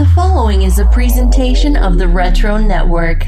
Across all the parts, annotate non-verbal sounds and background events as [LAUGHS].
The following is a presentation of the Retro Network.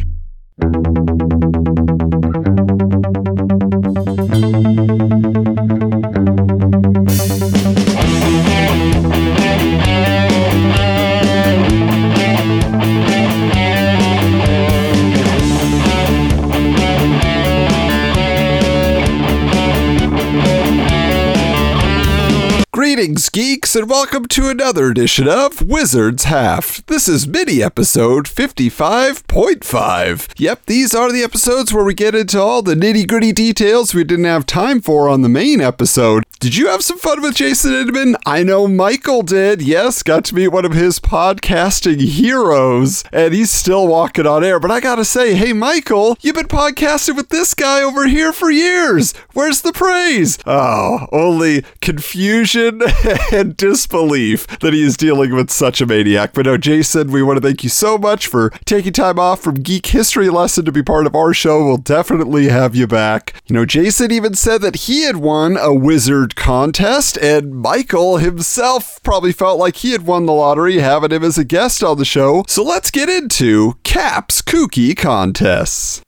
Greetings, geeks, and welcome to another edition of Wizards Half. This is mini episode 55.5. Yep, these are the episodes where we get into all the nitty gritty details we didn't have time for on the main episode. Did you have some fun with Jason Inman? I know Michael did. Yes, got to meet one of his podcasting heroes, and he's still walking on air. But I gotta say, hey, Michael, you've been podcasting with this guy over here for years. Where's the praise? Oh, only confusion [LAUGHS] and disbelief that he is dealing with such a maniac. But no, Jason, we want to thank you so much for taking time off from Geek History Lesson to be part of our show. We'll definitely have you back. You know, Jason even said that he had won a wizard contest, and Michael himself probably felt like he had won the lottery having him as a guest on the show. So let's get into Cap's Kooky Contests.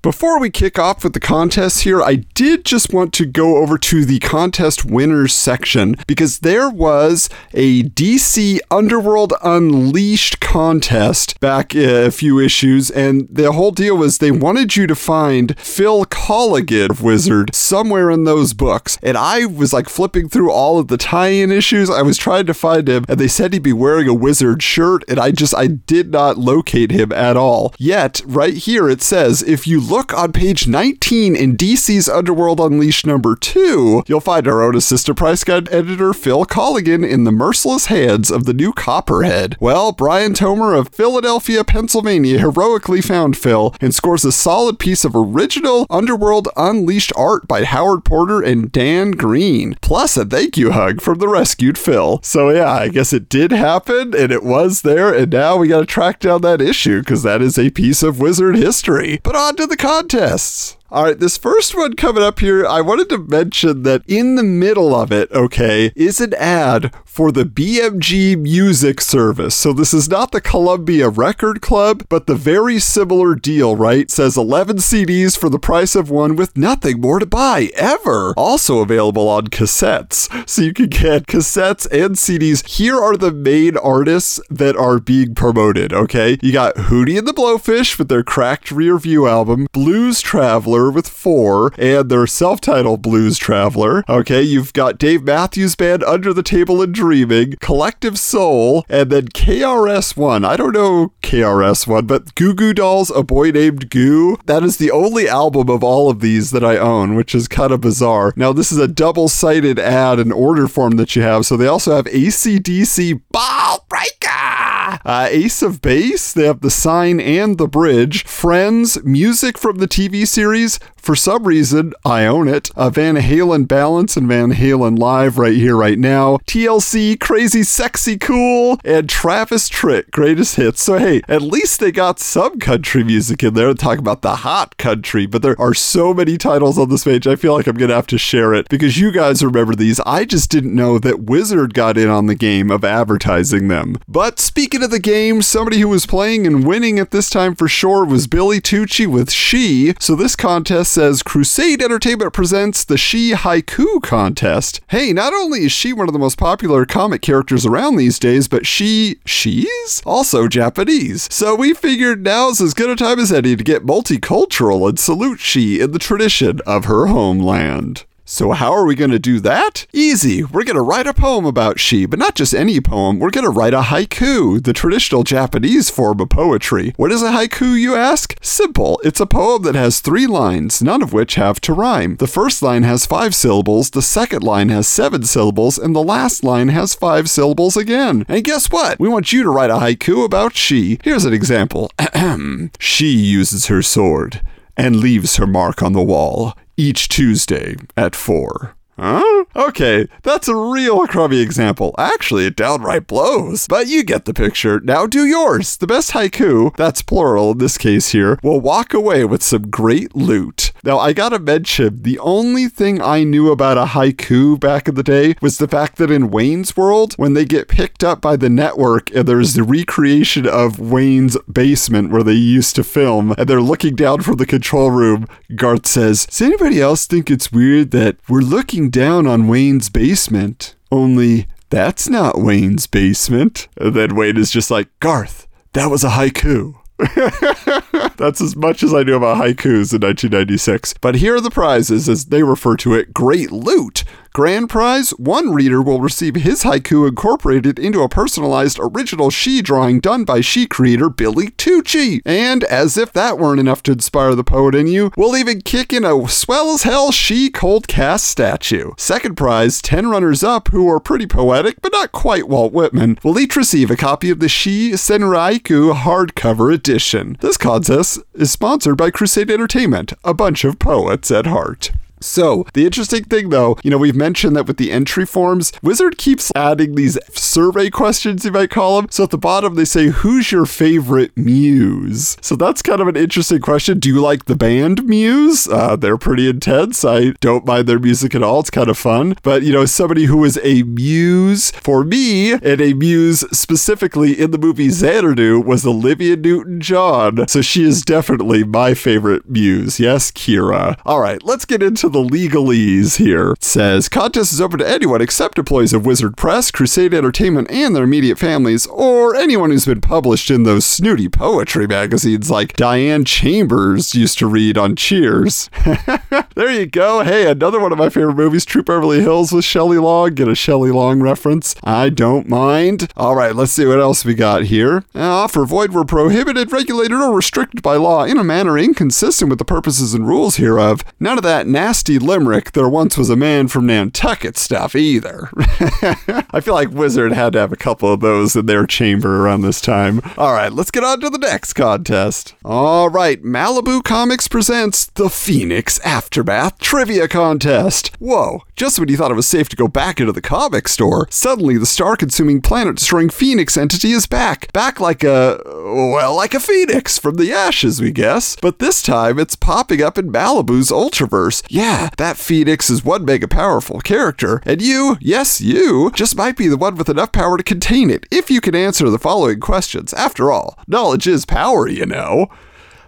Before we kick off with the contest here, I did just want to go over to the contest winners section because there was a DC Underworld Unleashed contest back a few issues, and the whole deal was they wanted you to find Phil Colligan of Wizard somewhere in those books. And I was like flipping through all of the tie in issues. I was trying to find him, and they said he'd be wearing a Wizard shirt, and I just, I did not locate him at all. Yet, right here it says if you look on page 19 in DC's Underworld Unleashed number 2, you'll find our own assistant price guide editor Phil Colligan in the merciless hands of the new Copperhead. Well, Brian Tomer of Philadelphia, Pennsylvania heroically found Phil and scores a solid piece of original Underworld Unleashed art by Howard Porter and Dan Green, plus a thank you hug from the rescued Phil. So yeah, I guess it did happen and it was there, and now we gotta track down that issue because that is a piece of wizard history. But on to the contests. All right, this first one coming up here, I wanted to mention that in the middle of it, okay, is an ad for the BMG Music Service. So this is not the Columbia Record Club, but the very similar deal, right? Says 11 CDs for the price of one with nothing more to buy ever. Also available on cassettes. So you can get cassettes and CDs. Here are the main artists that are being promoted, okay? You got Hootie and the Blowfish with their Cracked Rear View album, Blues Traveler with four, and their self titled Blues Traveler. Okay, you've got Dave Matthews Band Under the Table and Dreaming, Collective Soul, and then KRS-One. I don't know KRS-One, but Goo Goo Dolls, A Boy Named Goo. That is the only album of all of these that I own, which is kind of bizarre. Now, this is a double sided ad and order form that you have, so they also have ACDC Ball Breaker, [LAUGHS] uh, Ace of Base, they have the sign and the bridge, Friends, music from the TV series. For some reason, I own it. Uh, Van Halen Balance and Van Halen Live right here, right now. TLC, Crazy Sexy Cool, and Travis Tritt, Greatest Hits. So, hey, at least they got some country music in there to talk about the hot country, but there are so many titles on this page, I feel like I'm going to have to share it because you guys remember these. I just didn't know that Wizard got in on the game of advertising them. But speaking of the game, somebody who was playing and winning at this time for sure was Billy Tucci with Shi. So, this contest says Crusade Entertainment presents the Shi Haiku Contest. Hey, not only is she one of the most popular comic characters around these days, but she, she's also Japanese. So we figured now's as good a time as any to get multicultural and salute Shi in the tradition of her homeland. So, how are we going to do that? Easy. We're going to write a poem about Shi, but not just any poem. We're going to write a haiku, the traditional Japanese form of poetry. What is a haiku, you ask? Simple. It's a poem that has three lines, none of which have to rhyme. The first line has five syllables, the second line has seven syllables, and the last line has five syllables again. And guess what? We want you to write a haiku about Shi. Here's an example. [CLEARS THROAT] Shi uses her sword and leaves her mark on the wall each Tuesday at 4. Huh? Okay, that's a real crummy example. Actually, it downright blows. But you get the picture. Now do yours. The best haiku, that's plural in this case here, will walk away with some great loot. Now, I gotta mention, the only thing I knew about a haiku back in the day was the fact that in Wayne's World, when they get picked up by the network and there's the recreation of Wayne's basement where they used to film, and they're looking down from the control room, Garth says, Does anybody else think it's weird that we're looking down on Wayne's basement? Only that's not Wayne's basement. And then Wayne is just like, Garth, that was a haiku. [LAUGHS] That's as much as I knew about haikus in 1996. But here are the prizes, as they refer to it Great Loot. Grand prize one reader will receive his haiku incorporated into a personalized original Shi drawing done by Shi creator Billy Tucci. And as if that weren't enough to inspire the poet in you, we'll even kick in a swell as hell Shi cold cast statue. Second prize 10 runners up who are pretty poetic but not quite Walt Whitman will each receive a copy of the Shi Senryaku hardcover edition. This contest is sponsored by Crusade Entertainment, a bunch of poets at heart. So, the interesting thing though, you know, we've mentioned that with the entry forms, Wizard keeps adding these survey questions, you might call them. So, at the bottom, they say, Who's your favorite muse? So, that's kind of an interesting question. Do you like the band Muse? Uh, they're pretty intense. I don't mind their music at all. It's kind of fun. But, you know, somebody who is a muse for me, and a muse specifically in the movie Xanadu, was Olivia Newton John. So, she is definitely my favorite muse. Yes, Kira. All right, let's get into the legalese here. Says contest is open to anyone except employees of Wizard Press, Crusade Entertainment, and their immediate families, or anyone who's been published in those snooty poetry magazines like Diane Chambers used to read on Cheers. [LAUGHS] there you go. Hey, another one of my favorite movies, Troop Beverly Hills with Shelley Long. Get a Shelley Long reference. I don't mind. All right, let's see what else we got here. Uh, offer void were prohibited, regulated, or restricted by law in a manner inconsistent with the purposes and rules hereof. None of that nasty nasty limerick, there once was a man from Nantucket stuff either. [LAUGHS] I feel like Wizard had to have a couple of those in their chamber around this time. All right, let's get on to the next contest. All right, Malibu Comics presents the Phoenix Aftermath Trivia Contest. Whoa, just when you thought it was safe to go back into the comic store, suddenly the star consuming planet destroying Phoenix entity is back. Back like a, well, like a phoenix from the ashes, we guess. But this time it's popping up in Malibu's Ultraverse. Yeah, yeah, that Phoenix is one mega powerful character, and you, yes, you, just might be the one with enough power to contain it if you can answer the following questions. After all, knowledge is power, you know.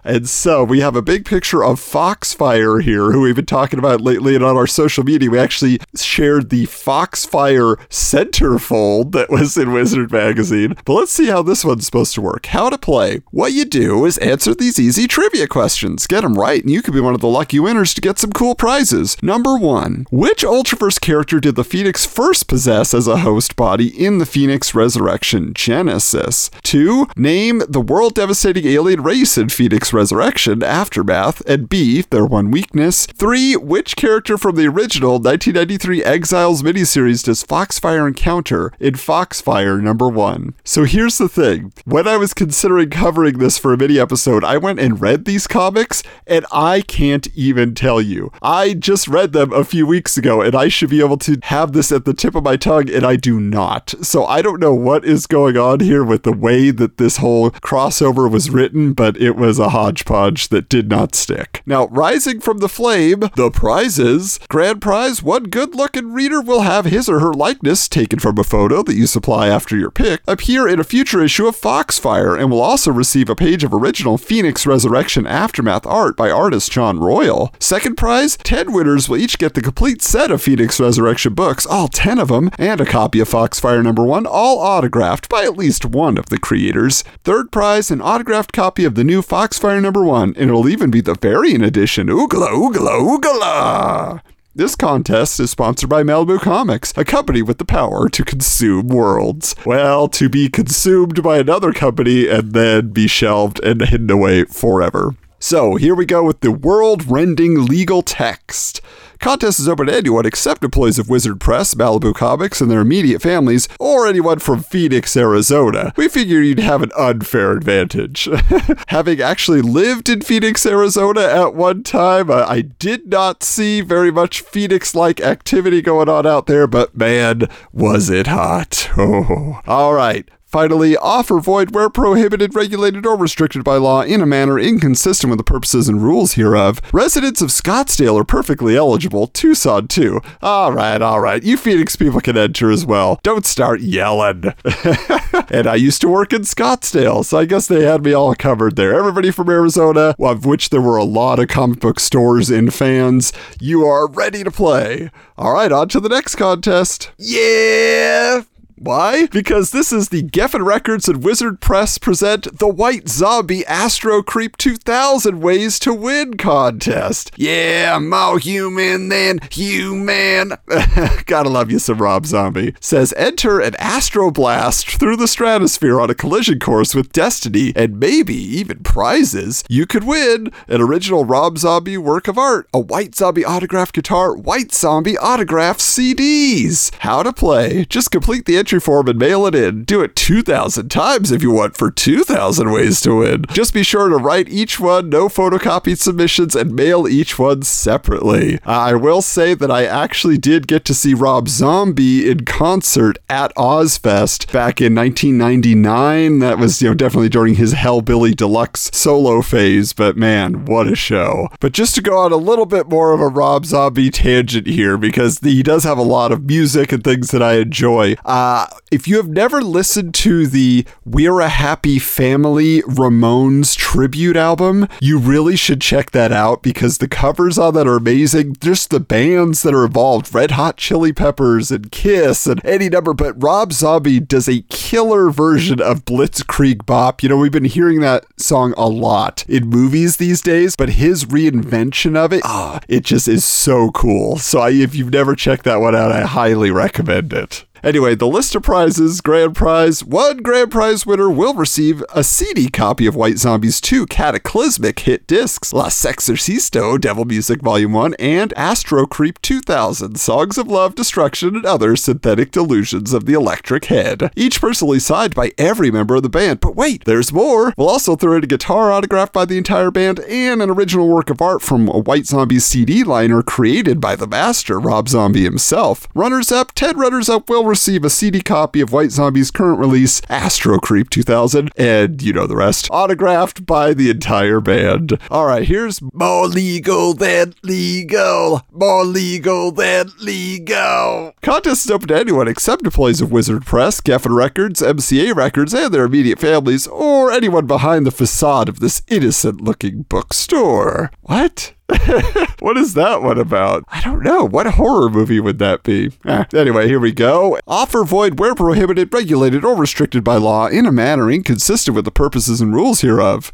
And so we have a big picture of Foxfire here, who we've been talking about lately. And on our social media, we actually shared the Foxfire centerfold that was in Wizard Magazine. But let's see how this one's supposed to work. How to play. What you do is answer these easy trivia questions. Get them right, and you could be one of the lucky winners to get some cool prizes. Number one Which Ultraverse character did the Phoenix first possess as a host body in the Phoenix Resurrection Genesis? Two, name the world devastating alien race in Phoenix Resurrection Aftermath, and B, their one weakness. Three, which character from the original 1993 Exiles miniseries does Foxfire encounter in Foxfire number one? So here's the thing. When I was considering covering this for a mini episode, I went and read these comics, and I can't even tell you. I just read them a few weeks ago, and I should be able to have this at the tip of my tongue, and I do not. So I don't know what is going on here with the way that this whole crossover was written, but it was a hodgepodge that did not stick. Now, rising from the flame, the prizes. Grand prize one good looking reader will have his or her likeness taken from a photo that you supply after your pick appear in a future issue of Foxfire and will also receive a page of original Phoenix Resurrection Aftermath art by artist John Royle. Second prize 10 winners will each get the complete set of Phoenix Resurrection books, all 10 of them, and a copy of Foxfire number 1, all autographed by at least one of the creators. Third prize an autographed copy of the new Foxfire number one, and it'll even be the variant edition. Oogla, oogla, oogla! This contest is sponsored by Malibu Comics, a company with the power to consume worlds. Well, to be consumed by another company and then be shelved and hidden away forever. So here we go with the world rending legal text. Contest is open to anyone except employees of Wizard Press, Malibu Comics, and their immediate families, or anyone from Phoenix, Arizona. We figured you'd have an unfair advantage. [LAUGHS] Having actually lived in Phoenix, Arizona at one time, uh, I did not see very much Phoenix like activity going on out there, but man, was it hot. [LAUGHS] Oh. All right. Finally, offer void where prohibited, regulated, or restricted by law in a manner inconsistent with the purposes and rules hereof. Residents of Scottsdale are perfectly eligible. Tucson, too. All right, all right. You Phoenix people can enter as well. Don't start yelling. [LAUGHS] and I used to work in Scottsdale, so I guess they had me all covered there. Everybody from Arizona, of which there were a lot of comic book stores and fans, you are ready to play. All right, on to the next contest. Yeah! Why? Because this is the Geffen Records and Wizard Press present the White Zombie Astro Creep 2000 Ways to Win contest. Yeah, more human than human. [LAUGHS] Gotta love you some Rob Zombie. Says enter an Astro Blast through the stratosphere on a collision course with Destiny and maybe even prizes. You could win an original Rob Zombie work of art, a White Zombie autograph guitar, White Zombie autograph CDs. How to play. Just complete the entry form and mail it in. Do it 2,000 times if you want for 2,000 ways to win. Just be sure to write each one, no photocopied submissions, and mail each one separately. I will say that I actually did get to see Rob Zombie in concert at Ozzfest back in 1999. That was, you know, definitely during his Hellbilly Deluxe solo phase, but man, what a show. But just to go on a little bit more of a Rob Zombie tangent here, because he does have a lot of music and things that I enjoy. Uh, if you have never listened to the We're a Happy Family Ramones tribute album, you really should check that out because the covers on that are amazing. Just the bands that are involved Red Hot Chili Peppers and Kiss and any number. But Rob Zombie does a killer version of Blitzkrieg Bop. You know, we've been hearing that song a lot in movies these days, but his reinvention of it, ah, it just is so cool. So I, if you've never checked that one out, I highly recommend it. Anyway, the list of prizes grand prize one grand prize winner will receive a CD copy of White Zombies 2 Cataclysmic hit discs, La Sexorcisto Devil Music Volume 1, and Astro Creep 2000 Songs of Love, Destruction, and Other Synthetic Delusions of the Electric Head. Each personally signed by every member of the band. But wait, there's more! We'll also throw in a guitar autographed by the entire band and an original work of art from a White Zombies CD liner created by the master, Rob Zombie himself. Runners up, 10 runners up will receive a CD copy of White Zombie's current release, Astro Creep 2000, and you know the rest, autographed by the entire band. All right, here's more legal than legal, more legal than legal. Contest is open to anyone except employees of Wizard Press, Geffen Records, MCA Records, and their immediate families, or anyone behind the facade of this innocent looking bookstore. What? [LAUGHS] what is that one about? I don't know. What horror movie would that be? Eh, anyway, here we go. Offer void where prohibited, regulated, or restricted by law in a manner inconsistent with the purposes and rules hereof.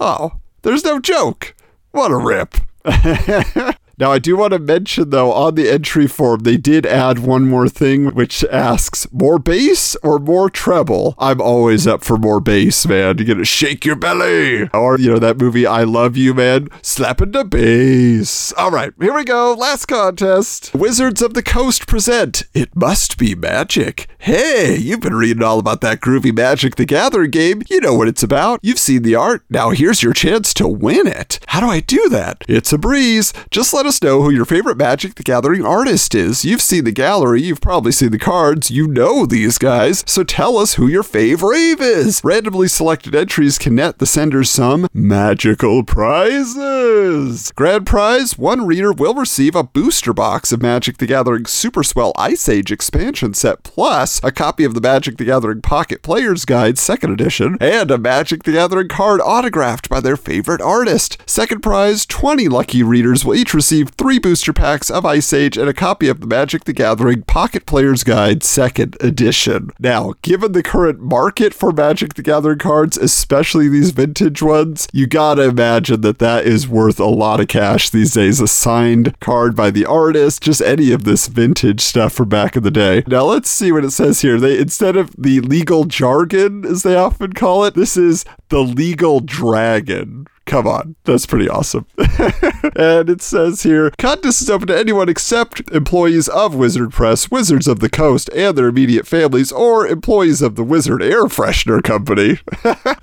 Oh, there's no joke. What a rip. [LAUGHS] Now, I do want to mention, though, on the entry form, they did add one more thing, which asks more bass or more treble. I'm always up for more bass, man. You're going to shake your belly. Or, you know, that movie, I Love You, man. Slapping the bass. All right, here we go. Last contest. Wizards of the Coast present It Must Be Magic. Hey, you've been reading all about that groovy Magic the Gathering game. You know what it's about. You've seen the art. Now here's your chance to win it. How do I do that? It's a breeze. Just let us know who your favorite Magic the Gathering artist is. You've seen the gallery, you've probably seen the cards, you know these guys, so tell us who your favorite is. Randomly selected entries can net the senders some magical prizes. Grand prize one reader will receive a booster box of Magic the Gathering Super Swell Ice Age expansion set, plus a copy of the Magic the Gathering Pocket Player's Guide 2nd edition, and a Magic the Gathering card autographed by their favorite artist. Second prize 20 lucky readers will each receive three booster packs of Ice Age and a copy of the Magic the Gathering Pocket Player's Guide 2nd edition. Now, given the current market for Magic the Gathering cards, especially these vintage ones, you gotta imagine that that is worth a lot of cash these days. A signed card by the artist, just any of this vintage stuff from back in the day. Now, let's see what it says here. They instead of the legal jargon, as they often call it, this is the legal dragon. Come on, that's pretty awesome. [LAUGHS] and it says here contest is open to anyone except employees of Wizard Press, Wizards of the Coast, and their immediate families, or employees of the Wizard Air Freshener Company.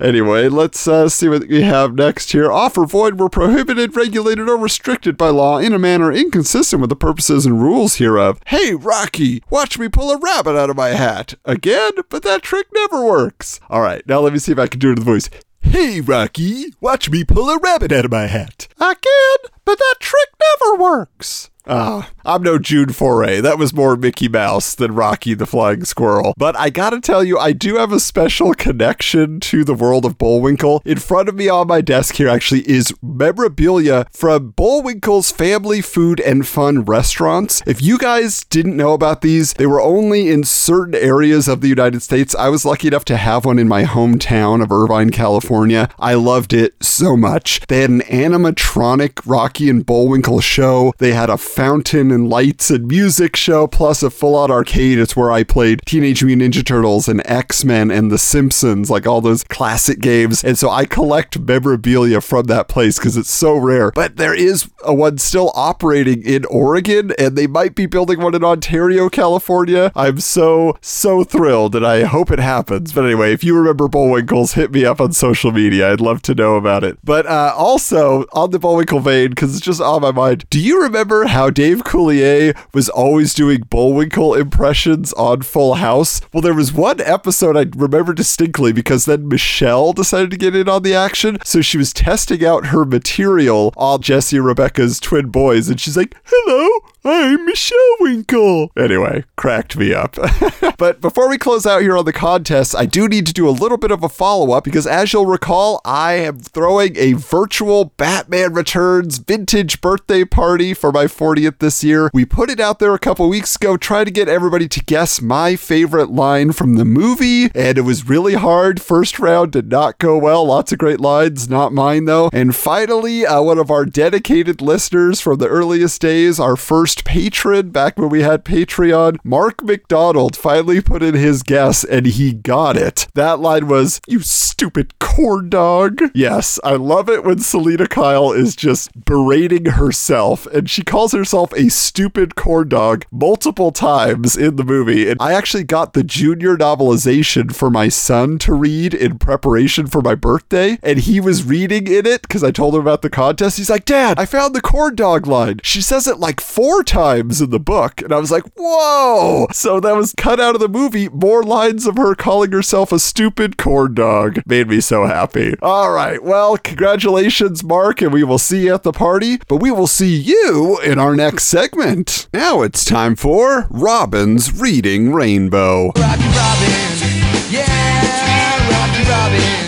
[LAUGHS] anyway, let's uh, see what we have next here. Offer void were prohibited, regulated, or restricted by law in a manner inconsistent with the purposes and rules hereof. Hey, Rocky, watch me pull a rabbit out of my hat. Again? But that trick never works. All right, now let me see if I can do it in the voice. Hey, Rocky, watch me pull a rabbit out of my hat. Again? But that trick never works. Ah, I'm no June Foray. That was more Mickey Mouse than Rocky the Flying Squirrel. But I gotta tell you, I do have a special connection to the world of Bullwinkle. In front of me on my desk here actually is memorabilia from Bullwinkle's family food and fun restaurants. If you guys didn't know about these, they were only in certain areas of the United States. I was lucky enough to have one in my hometown of Irvine, California. I loved it so much. They had an animatronic Rocky and Bullwinkle show. They had a fountain and lights and music show, plus a full out arcade. It's where I played Teenage Mutant Ninja Turtles and X Men and The Simpsons, like all those classic games. And so I collect memorabilia from that place because it's so rare. But there is a one still operating in Oregon, and they might be building one in Ontario, California. I'm so, so thrilled, and I hope it happens. But anyway, if you remember Bullwinkles, hit me up on social media. I'd love to know about it. But uh, also, on the Bullwinkle vein, because it's just on my mind, do you remember how Dave Coulier was always doing Bullwinkle impressions on Full House? Well, there was one episode I remember distinctly because then Michelle decided to get in on the action. So she was testing out her material on Jesse and Rebecca's twin boys, and she's like, Hello, I'm Michelle Winkle. Anyway, cracked me up. [LAUGHS] but before we close out here on the contest, I do need to do a little bit of a follow up because, as you'll recall, I am throwing a virtual Batman Returns vintage birthday party for my 40th this year. We put it out there a couple weeks ago, trying to get everybody to guess my favorite line from the movie, and it was really hard. First round did not go well. Lots of great lines, not mine though. And finally, uh, one of our dedicated listeners from the earliest days, our first patron back when we had Patreon, Mark McDonald, finally put in his guess and he got it. That line was, You stupid corn dog. Yes, I love it when Selina Kyle is just berating herself and she calls herself a stupid corn dog multiple times in the movie. And I actually got the junior novelization for my son to read in preparation for my birthday, and he was reading in it because I told him about the contest. He's like, Dad, I found the corn dog line. She says it like four times in the book. And I was like, Whoa. So that was cut out of the movie. More lines of her calling herself a stupid corn dog made me so happy. All right. Well, congratulations, Mark, and we will see you at the party, but we will see you in our next segment. Now it's time for Robin's Reading Rainbow. Rocky Robin, yeah, Rocky Robin.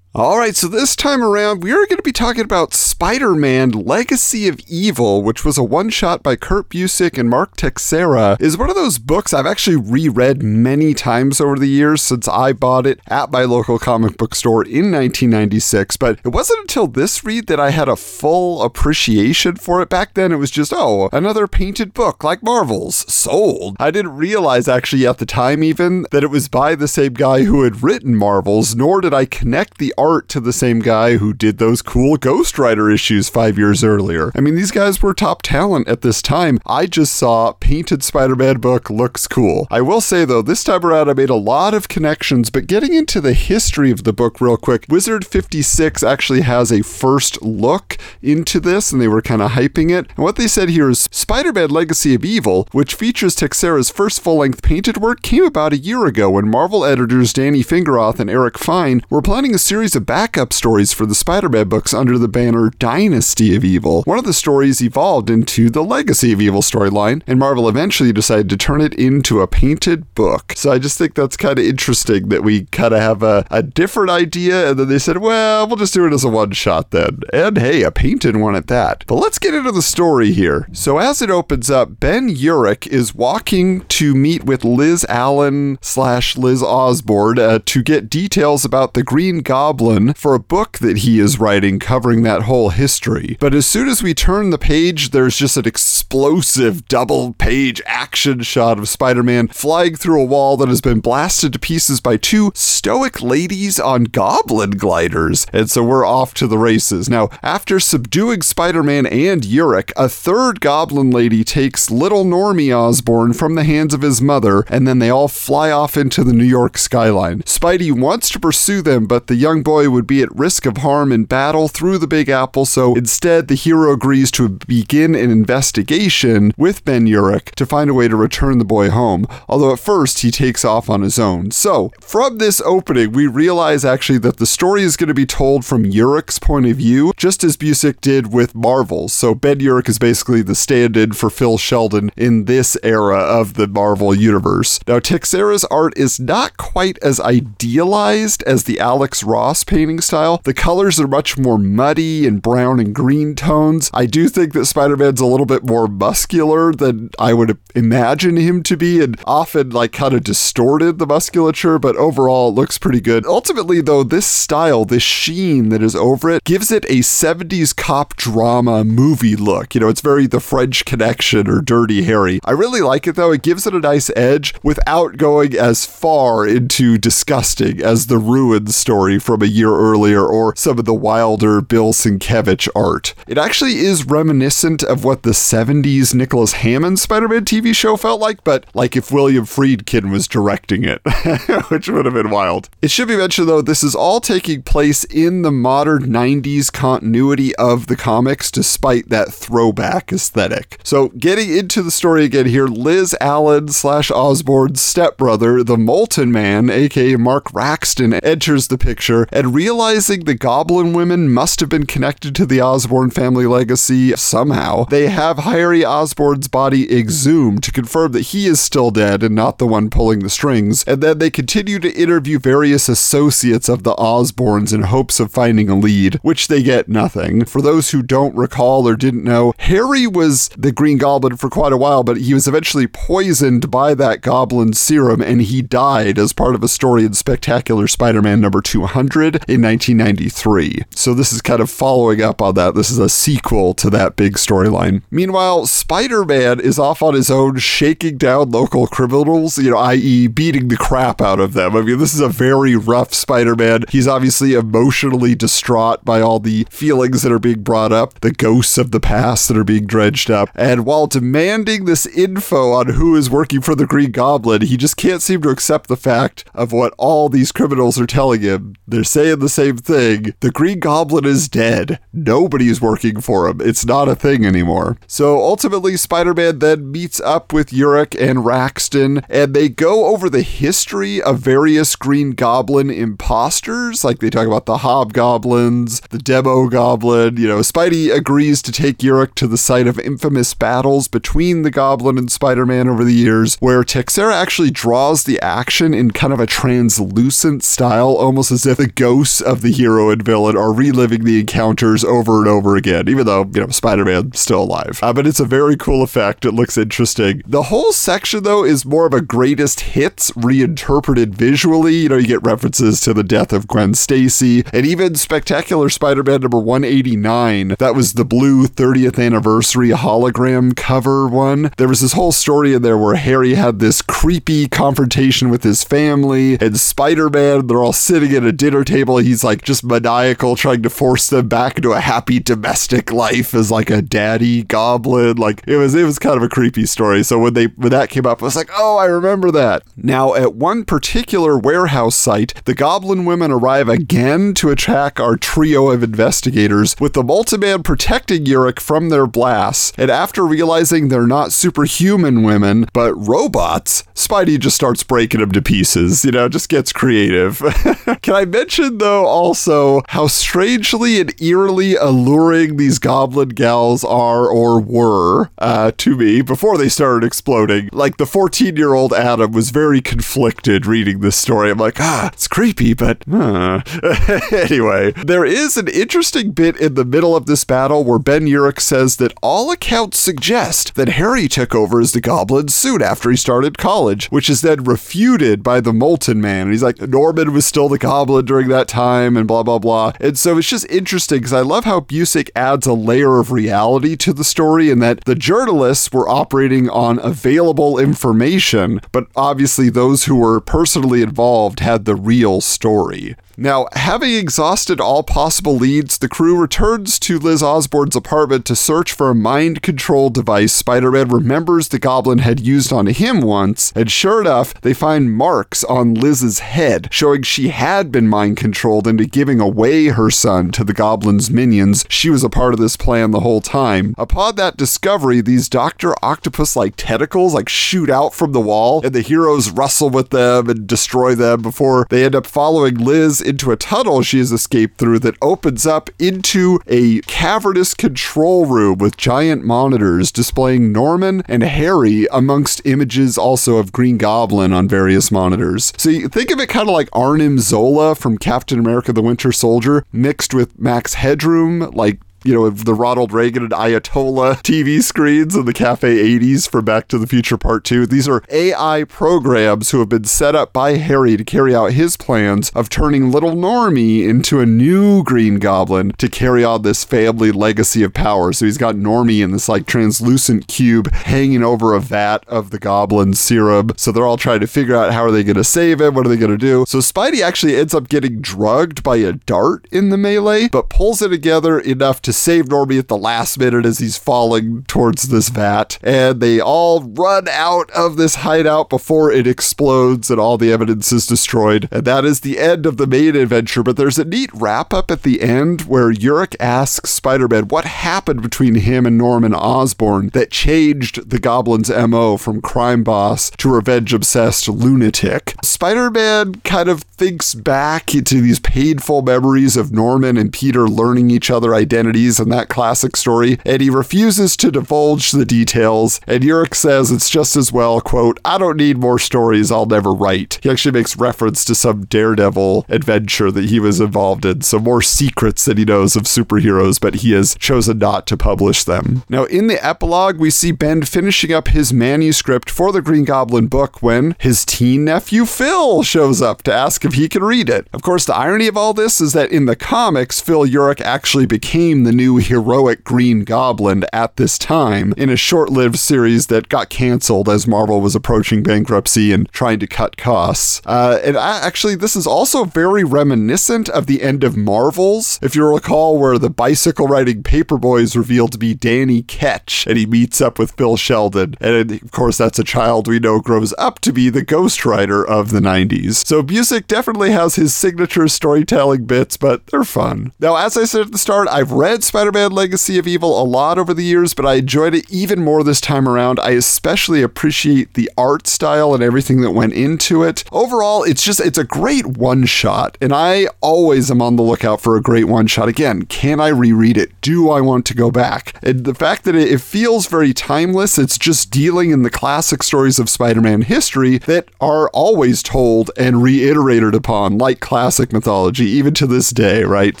All right, so this time around, we are going to be talking about Spider Man Legacy of Evil, which was a one shot by Kurt Busiek and Mark Texeira. Is one of those books I've actually reread many times over the years since I bought it at my local comic book store in 1996. But it wasn't until this read that I had a full appreciation for it. Back then, it was just, oh, another painted book like Marvel's, sold. I didn't realize actually at the time, even, that it was by the same guy who had written Marvel's, nor did I connect the art to the same guy who did those cool Ghost Rider issues five years earlier. I mean, these guys were top talent at this time. I just saw painted Spider Man book looks cool. I will say though, this time around I made a lot of connections, but getting into the history of the book real quick, Wizard 56 actually has a first look into this, and they were kind of hyping it. And what they said here is Spider Man Legacy of Evil, which features Texeira's first full length painted work, came about a year ago when Marvel editors Danny Fingeroth and Eric Fein were planning a series of backup stories for the Spider Man books under the banner Dynasty of Evil. One of the stories evolved into the Legacy of Evil storyline, and Marvel eventually decided to turn it into a painted book. So I just think that's kind of interesting that we kind of have a, a different idea, and then they said, well, we'll just do it as a one shot then. And hey, a painted one at that. But let's get into the story here. So as it opens up, Ben Urich is walking to meet with Liz Allen slash Liz Osborn uh, to get details about the Green Goblin for a book that he is writing covering that whole history. But as soon as we turn the page, there's just an explosive double page action shot of Spider Man flying through a wall that has been blasted to pieces by two stoic ladies on goblin gliders. And so we're off to the races. Now, after subduing Spider Man and Urich, a third goblin lady takes little Normie Osborn from the hands of his mother, and then they all fly off into the New York skyline. Spidey wants to pursue them, but the young boy would be at risk of harm in battle through the Big Apple, so instead the hero agrees to begin an investigation with Ben Urich to find a way to return the boy home, although at first he takes off on his own. So, from this opening, we realize actually that the story is going to be told from Urich's point of view, just as Busiek did with Marvel. So, Ben Urich is basically the stand in for Phil Sheldon in this era of the Marvel universe. Now, Texeira's art is not quite as idealized as the Alex Ross painting style. The colors are much more muddy and brown and green tones. I do think that Spider Man's a little bit more muscular than I would imagine him to be, and often like kind of distorted the musculature, but overall it looks pretty good. Ultimately, though, this style, this sheen that is over it, gives it a 70s cop drama movie look. You know, it's very The French Connection or Dirty Harry. I really like it though. It gives it a nice edge without going as far into disgusting as the Ruin story from a year earlier or some of the wilder Bill Sienkiewicz art. It actually is reminiscent of what the 70s Nicholas Hammond Spider Man TV show felt like, but like if William Friedkin was directing it, [LAUGHS] which would have been wild. It should be mentioned though, this is all taking place in the modern 90s continuity of the comics, despite that throwback aesthetic. So, getting into the story again here, Liz Allen slash Osborn's stepbrother, the Molten Man, aka Mark Raxton, enters the picture, and realizing the Goblin women must have been connected to the Osborn family legacy somehow, they have Harry Osborn's body exhumed to confirm that he is still dead and not the one pulling the strings, and then they continue to interview various associates of the Osborns in hopes of finding a lead, which they get nothing. For those who don't recall or didn't know, Harry was the Green Goblin for quite a while, but he was eventually poisoned by that goblin serum and he died as part of a story in Spectacular Spider Man number 200 in 1993. So this is kind of following up on that. This is a sequel to that big storyline. Meanwhile, Spider Man is off on his own, shaking down local criminals, you know, i.e., beating the crap out of them. I mean, this is a very rough Spider Man. He's obviously emotionally distraught by all the feelings that are being brought up, the ghosts of the past that are being dredged up. And while demanding this info on who is working for the Green Goblin, he just can't seem to accept the fact of what all these criminals are telling him. Saying the same thing. The Green Goblin is dead. Nobody's working for him. It's not a thing anymore. So ultimately, Spider Man then meets up with Urich and Raxton, and they go over the history of various Green Goblin imposters. Like they talk about the Hobgoblins, the Demo Goblin. You know, Spidey agrees to take Urich to the site of infamous battles between the Goblin and Spider Man over the years, where Texeira actually draws the action in kind of a translucent style, almost as if the ghosts of the hero and villain are reliving the encounters over and over again, even though, you know, Spider Man's still alive. Uh, but it's a very cool effect. It looks interesting. The whole section, though, is more of a greatest hits reinterpreted visually. You know, you get references to the death of Gwen Stacy and even Spectacular Spider Man number 189. That was the blue 30th anniversary hologram cover one. There was this whole story in there where Harry had this creepy confrontation with his family and Spider Man. They're all sitting at a dinner table. He's like just maniacal, trying to force them back into a happy domestic life as like a daddy goblin. Like it was, it was kind of a creepy story. So when they when that came up, I was like, oh, I remember that. Now at one particular warehouse site, the Goblin women arrive again to attack our trio of investigators, with the Molten Man protecting Urich from their blasts. And after realizing they're not superhuman women, but robots, Spidey just starts breaking them to pieces. You know, just gets creative. [LAUGHS] Can I mention though also how strangely and eerily alluring these Goblin gals are or were uh, to me before they started exploding? Like the 14 year old Adam was very conflicted reading this story. I'm like, ah, it's creepy, but huh. [LAUGHS] anyway, there is an interesting bit in the middle of this battle where Ben Urich says that all accounts suggest that Harry took over as the Goblin soon after he started college, which is then refuted by the Molten Man. And he's like, Norman was still the Goblin during that time time and blah, blah, blah. And so it's just interesting because I love how Busiek adds a layer of reality to the story and that the journalists were operating on available information, but obviously those who were personally involved had the real story. Now, having exhausted all possible leads, the crew returns to Liz Osborn's apartment to search for a mind control device Spider Man remembers the goblin had used on him once, and sure enough, they find marks on Liz's head, showing she had been mind controlled into giving away her son to the goblin's minions. She was a part of this plan the whole time. Upon that discovery, these Dr. Octopus like tentacles like shoot out from the wall, and the heroes wrestle with them and destroy them before they end up following Liz into a tunnel she has escaped through that opens up into a cavernous control room with giant monitors displaying Norman and Harry amongst images also of Green Goblin on various monitors. So you think of it kind of like Arnim Zola from Captain America the Winter Soldier mixed with Max Headroom, like you know, the Ronald Reagan and Ayatollah TV screens in the Cafe 80s for Back to the Future Part 2. These are AI programs who have been set up by Harry to carry out his plans of turning little Normie into a new Green Goblin to carry on this family legacy of power. So he's got Normie in this like translucent cube hanging over a vat of the Goblin serum. So they're all trying to figure out how are they going to save him? What are they going to do? So Spidey actually ends up getting drugged by a dart in the melee, but pulls it together enough to save Normie at the last minute as he's falling towards this vat. And they all run out of this hideout before it explodes and all the evidence is destroyed. And that is the end of the main adventure. But there's a neat wrap up at the end where Urich asks Spider Man what happened between him and Norman Osborn that changed the Goblin's MO from crime boss to revenge obsessed lunatic. Spider Man kind of thinks back to these painful memories of Norman and Peter learning each other identities and that classic story, and he refuses to divulge the details. And Urich says it's just as well, quote, I don't need more stories I'll never write. He actually makes reference to some daredevil adventure that he was involved in, so more secrets that he knows of superheroes, but he has chosen not to publish them. Now, in the epilogue, we see Ben finishing up his manuscript for the Green Goblin book when his teen nephew Phil shows up to ask if he can read it. Of course, the irony of all this is that in the comics, Phil Urich actually became the new heroic Green Goblin at this time in a short lived series that got canceled as Marvel was approaching bankruptcy and trying to cut costs. Uh, and I, actually, this is also very reminiscent of the end of Marvels, if you recall, where the bicycle riding Paperboy is revealed to be Danny Ketch and he meets up with Phil Sheldon. And of course, that's a child we know grows up to be the Ghost Rider of the 90s. So Busiek definitely has his signature storytelling bits, but they're fun. Now, as I said at the start, I've read Spider Man Legacy of Evil a lot over the years, but I enjoyed it even more this time around. I especially appreciate the art style and everything that went into it. Overall, it's just, it's a great one shot, and I always am on the lookout for a great one shot. Again, can I reread it? Do I want to go back? And the fact that it, it feels very timeless, it's just dealing in the classic stories of Spider Man history that are always told and reiterated upon, like classic mythology, even to this day, right?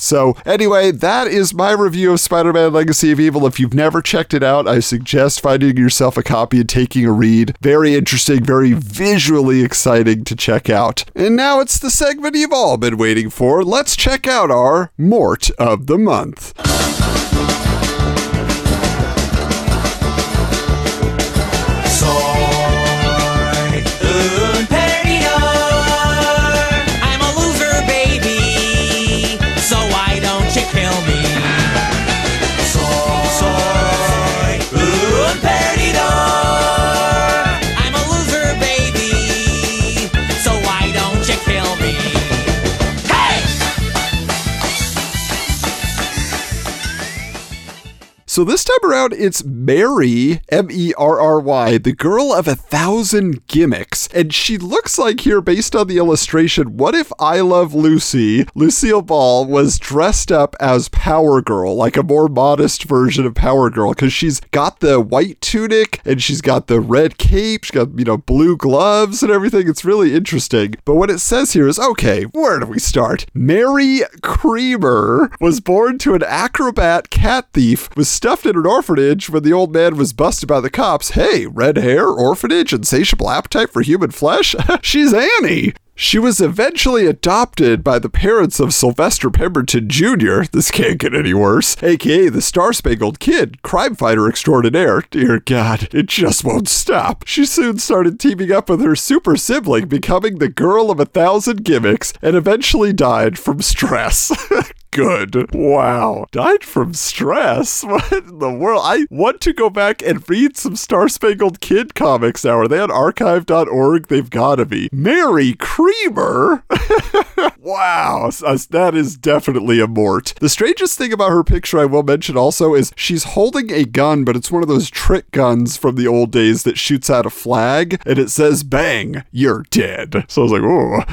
So, anyway, that is my review of Spider Man Legacy of Evil. If you've never checked it out, I suggest finding yourself a copy and taking a read. Very interesting, very visually exciting to check out. And now it's the segment you've all been waiting for. Let's check out our Mort of the Month. So this time around, it's Merry, M E R R Y, the girl of a thousand gimmicks. And she looks like here, based on the illustration, what if I Love Lucy, Lucille Ball, was dressed up as Power Girl, like a more modest version of Power Girl? Because she's got the white tunic and she's got the red cape, she's got, you know, blue gloves and everything. It's really interesting. But what it says here is okay, where do we start? Merry Creamer was born to an acrobat cat thief was stuffed in an orphanage when the old man was busted by the cops. Hey, red hair, orphanage, insatiable appetite for human flesh? [LAUGHS] She's Annie. She was eventually adopted by the parents of Sylvester Pemberton Jr. This can't get any worse. AKA the Star Spangled Kid, crime fighter extraordinaire. Dear God, it just won't stop. She soon started teaming up with her super sibling, becoming the girl of a thousand gimmicks, and eventually died from stress. [LAUGHS] good. Wow. Died from stress. [LAUGHS] What in the world? I want to go back and read some Star Spangled Kid comics now. Are they on archive.org? They've got to be. Merry Creamer? [LAUGHS] wow. Uh, that is definitely a mort. The strangest thing about her picture I will mention also is she's holding a gun, but it's one of those trick guns from the old days that shoots out a flag and it says, bang, you're dead. So I was like, oh,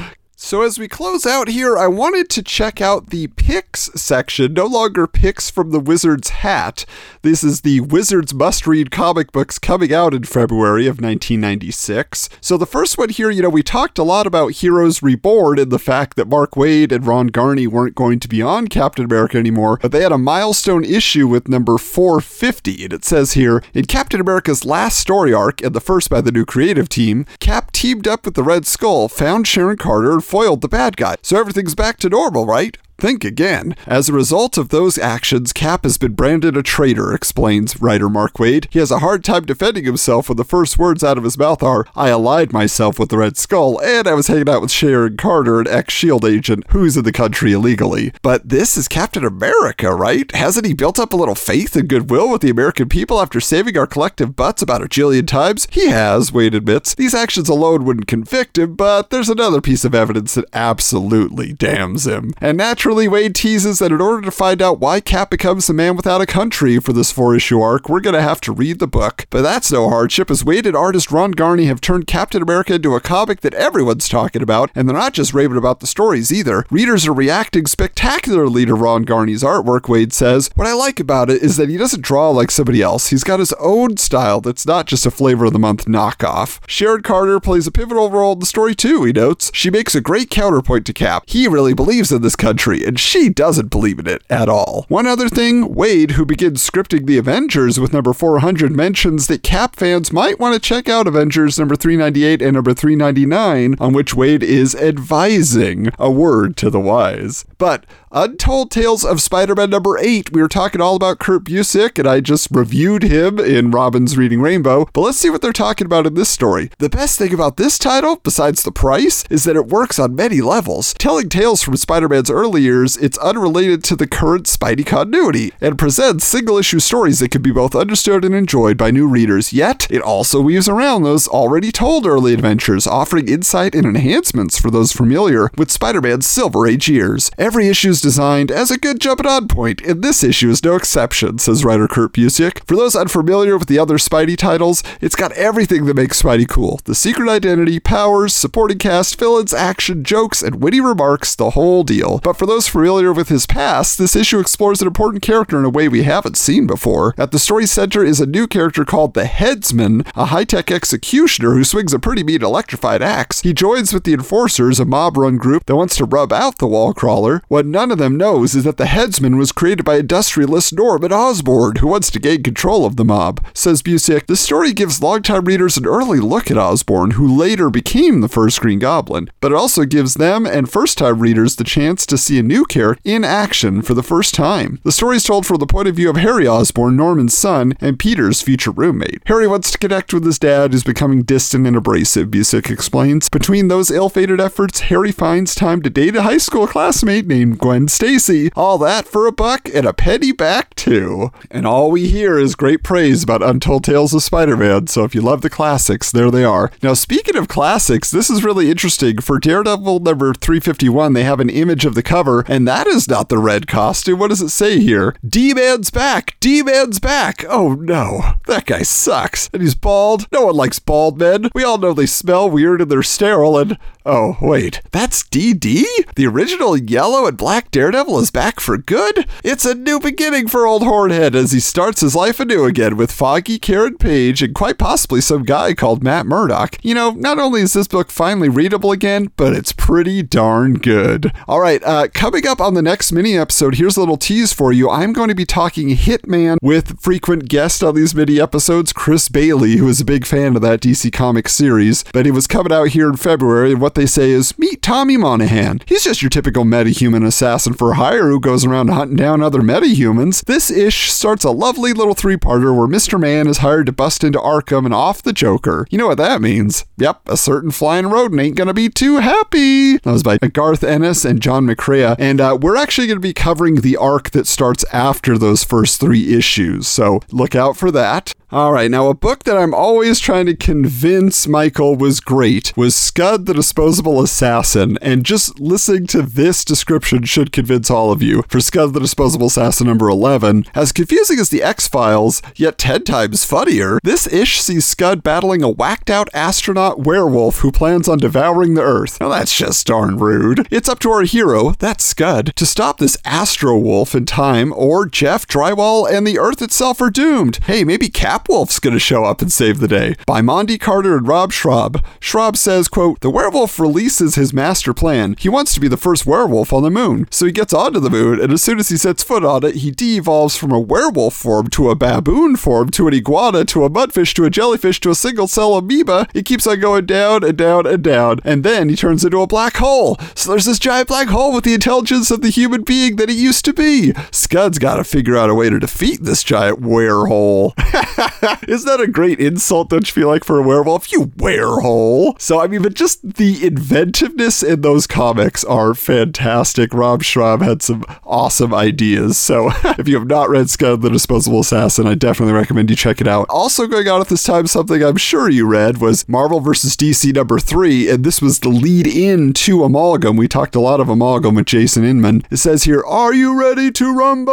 so, as we close out here, I wanted to check out the picks section, no longer picks from the Wizard's Hat. This is the Wizard's Must Read comic books coming out in February of 1996. So, the first one here, you know, we talked a lot about Heroes Reborn and the fact that Mark Waid and Ron Garney weren't going to be on Captain America anymore, but they had a milestone issue with number 450. And it says here In Captain America's last story arc, and the first by the new creative team, Cap teamed up with the Red Skull, found Sharon Carter, foiled the bad guy. So everything's back to normal, right? Think again. As a result of those actions, Cap has been branded a traitor, explains writer Mark Waid. He has a hard time defending himself when the first words out of his mouth are, I allied myself with the Red Skull, and I was hanging out with Sharon Carter, an ex SHIELD agent who's in the country illegally. But this is Captain America, right? Hasn't he built up a little faith and goodwill with the American people after saving our collective butts about a jillion times? He has, Waid admits. These actions alone wouldn't convict him, but there's another piece of evidence that absolutely damns him. And naturally, Waid teases that in order to find out why Cap becomes the man without a country for this four issue arc, we're going to have to read the book. But that's no hardship, as Waid and artist Ron Garney have turned Captain America into a comic that everyone's talking about, and they're not just raving about the stories either. Readers are reacting spectacularly to Ron Garney's artwork, Waid says. What I like about it is that he doesn't draw like somebody else. He's got his own style that's not just a flavor of the month knockoff. Sharon Carter plays a pivotal role in the story too, he notes. She makes a great counterpoint to Cap. He really believes in this country and she doesn't believe in it at all. One other thing, Waid, who begins scripting the Avengers with number 400, mentions that Cap fans might want to check out Avengers number 398 and number 399, on which Waid is advising a word to the wise. But Untold Tales of Spider Man number 8, we were talking all about Kurt Busiek, and I just reviewed him in Robin's Reading Rainbow. But let's see what they're talking about in this story. The best thing about this title, besides the price, is that it works on many levels. Telling tales from Spider Man's early years, it's unrelated to the current Spidey continuity, and presents single issue stories that can be both understood and enjoyed by new readers. Yet, it also weaves around those already told early adventures, offering insight and enhancements for those familiar with Spider Man's Silver Age years. Every issue is designed as a good jumping on point, and this issue is no exception, says writer Kurt Busiek. For those unfamiliar with the other Spidey titles, it's got everything that makes Spidey cool the secret identity, powers, supporting cast, villains, action, jokes, and witty remarks, the whole deal. But for those familiar with his past, this issue explores an important character in a way we haven't seen before. At the story center is a new character called the Headsman, a high tech executioner who swings a pretty mean electrified axe. He joins with the Enforcers, a mob run group that wants to rub out the wall crawler. What none of them knows is that the headsman was created by industrialist Norman Osborn, who wants to gain control of the mob. Says Busiek, the story gives longtime readers an early look at Osborn, who later became the first Green Goblin, but it also gives them and first time readers the chance to see a new character in action for the first time. The story is told from the point of view of Harry Osborn, Norman's son, and Peter's future roommate. Harry wants to connect with his dad, who's becoming distant and abrasive, Busiek explains. Between those ill fated efforts, Harry finds time to date a high school classmate named Gwen Stacy. All that for a buck and a penny back, too. And all we hear is great praise about Untold Tales of Spider Man, so if you love the classics, there they are. Now, speaking of classics, this is really interesting. For Daredevil number 351, they have an image of the cover, and that is not the red costume. What does it say here? D Man's back! D Man's back! Oh no, that guy sucks. And he's bald. No one likes bald men. We all know they smell weird and they're sterile, and oh, wait, that's DD? The original yellow and black Daredevil is back for good? It's a new beginning for old Hornhead as he starts his life anew again with Foggy Karen Page and quite possibly some guy called Matt Murdock. You know, not only is this book finally readable again, but it's pretty darn good. All right, uh, coming up on the next mini episode, here's a little tease for you. I'm going to be talking Hitman with frequent guest on these mini episodes, Chris Bailey, who is a big fan of that DC Comics series. But he was coming out here in February, and what they say is meet Tommy Monaghan. He's just your typical metahuman assassin for hire who goes around hunting down other metahumans. This ish starts a lovely little three parter where Mr. Man is hired to bust into Arkham and off the Joker. You know what that means? Yep, a certain flying rodent ain't gonna be too happy. That was by Garth Ennis and John McCrea, and uh, we're actually gonna be covering the arc that starts after those first three issues, so look out for that. All right, now a book that I'm always trying to convince Michael was great was Scud the Disposable Assassin, and just listening to this description should convince all of you. For Scud the Disposable Assassin number 11, as confusing as the X Files, yet 10 times funnier, this ish sees Scud battling a whacked out astronaut werewolf who plans on devouring the Earth. Now that's just darn rude. It's up to our hero, that's Scud, to stop this astro wolf in time, or Jeff, Drywall, and the Earth itself are doomed. Hey, maybe Cap Wolf's gonna show up and save the day. By Mondi Carter and Rob Schrab. Schrab says, quote, The werewolf releases his master plan. He wants to be the first werewolf on the moon. So he gets onto the moon, and as soon as he sets foot on it, he de-evolves from a werewolf form to a baboon form to an iguana to a mudfish to a jellyfish to a single cell amoeba. It keeps on going down and down and down, and then he turns into a black hole. So there's this giant black hole with the intelligence of the human being that he used to be. Scud's gotta figure out a way to defeat this giant werehole. [LAUGHS] [LAUGHS] Isn't that a great insult, don't you feel like, for a werewolf? You werehole. So, I mean, but just the inventiveness in those comics are fantastic. Rob Schrab had some awesome ideas. So, [LAUGHS] if you have not read Scud the Disposable Assassin, I definitely recommend you check it out. Also, going out at this time, something I'm sure you read was Marvel vs. DC number three, and this was the lead in to Amalgam. We talked a lot of Amalgam with Jason Inman. It says here, Are you ready to rumble?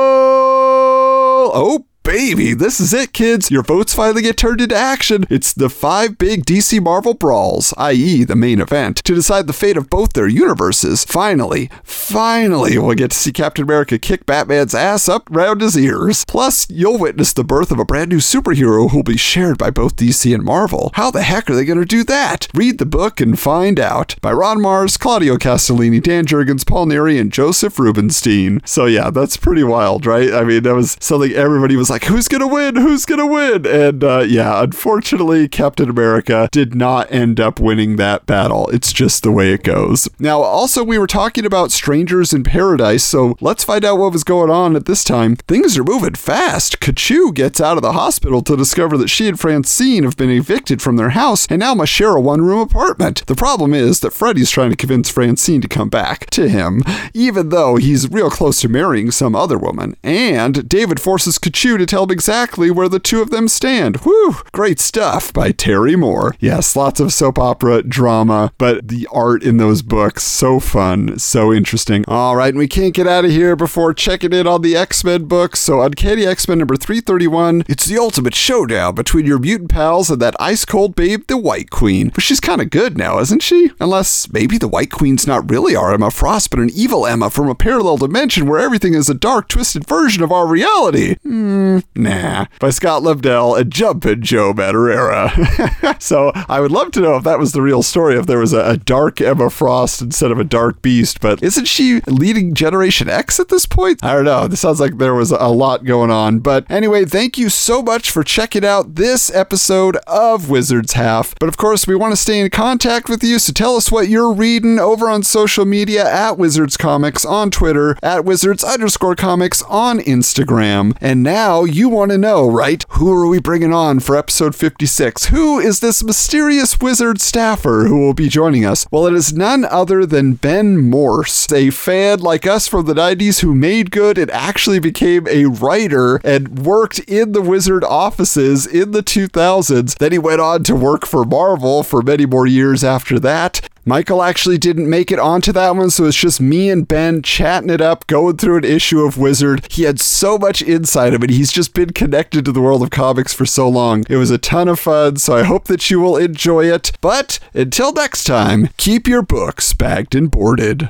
Oh, baby, this is it, kids. Your votes finally get turned into action. It's the five big DC Marvel brawls, i.e., the main event, to decide the fate of both their universes. Finally, finally, we'll get to see Captain America kick Batman's ass up round his ears. Plus, you'll witness the birth of a brand new superhero who'll be shared by both DC and Marvel. How the heck are they going to do that? Read the book and find out. By Ron Marz, Claudio Castellini, Dan Jurgens, Paul Neary, and Josef Rubinstein. So, yeah, that's pretty wild, right? I mean, that was something everybody was like, who's gonna win? Who's gonna win? And uh, yeah, unfortunately, Captain America did not end up winning that battle. It's just the way it goes. Now, also, we were talking about Strangers in Paradise, so let's find out what was going on at this time. Things are moving fast. Katchoo gets out of the hospital to discover that she and Francine have been evicted from their house and now must share a one room apartment. The problem is that Freddy's trying to convince Francine to come back to him, even though he's real close to marrying some other woman. And David forces Katchoo to tell him exactly where the two of them stand. Whew, great stuff by Terry Moore. Yes, lots of soap opera drama, but the art in those books, so fun, so interesting. All right, and we can't get out of here before checking in on the X Men books. So, Uncanny X Men number 331, it's the ultimate showdown between your mutant pals and that ice cold babe, the White Queen. But she's kind of good now, isn't she? Unless maybe the White Queen's not really our Emma Frost, but an evil Emma from a parallel dimension where everything is a dark, twisted version of our reality. Hmm, Nah. By Scott Lobdell and Jumpin' Joe Madureira. [LAUGHS] so I would love to know if that was the real story, if there was a, a dark Emma Frost instead of a dark beast. But isn't she leading Generation X at this point? I don't know. This sounds like there was a lot going on. But anyway, thank you so much for checking out this episode of Wizards Half. But of course, we want to stay in contact with you, so tell us what you're reading over on social media at Wizards Comics on Twitter, at Wizards underscore comics on Instagram. And now you want to know, right? Who are we bringing on for episode 56? Who is this mysterious wizard staffer who will be joining us? Well, it is none other than Ben Morse, a fan like us from the 90s who made good and actually became a writer and worked in the wizard offices in the 2000s. Then he went on to work for Marvel for many more years after that. Michael actually didn't make it onto that one, so it's just me and Ben chatting it up, going through an issue of Wizard. He had so much insight of it. He's just been connected to the world of comics for so long. It was a ton of fun, so I hope that you will enjoy it. But until next time, keep your books bagged and boarded.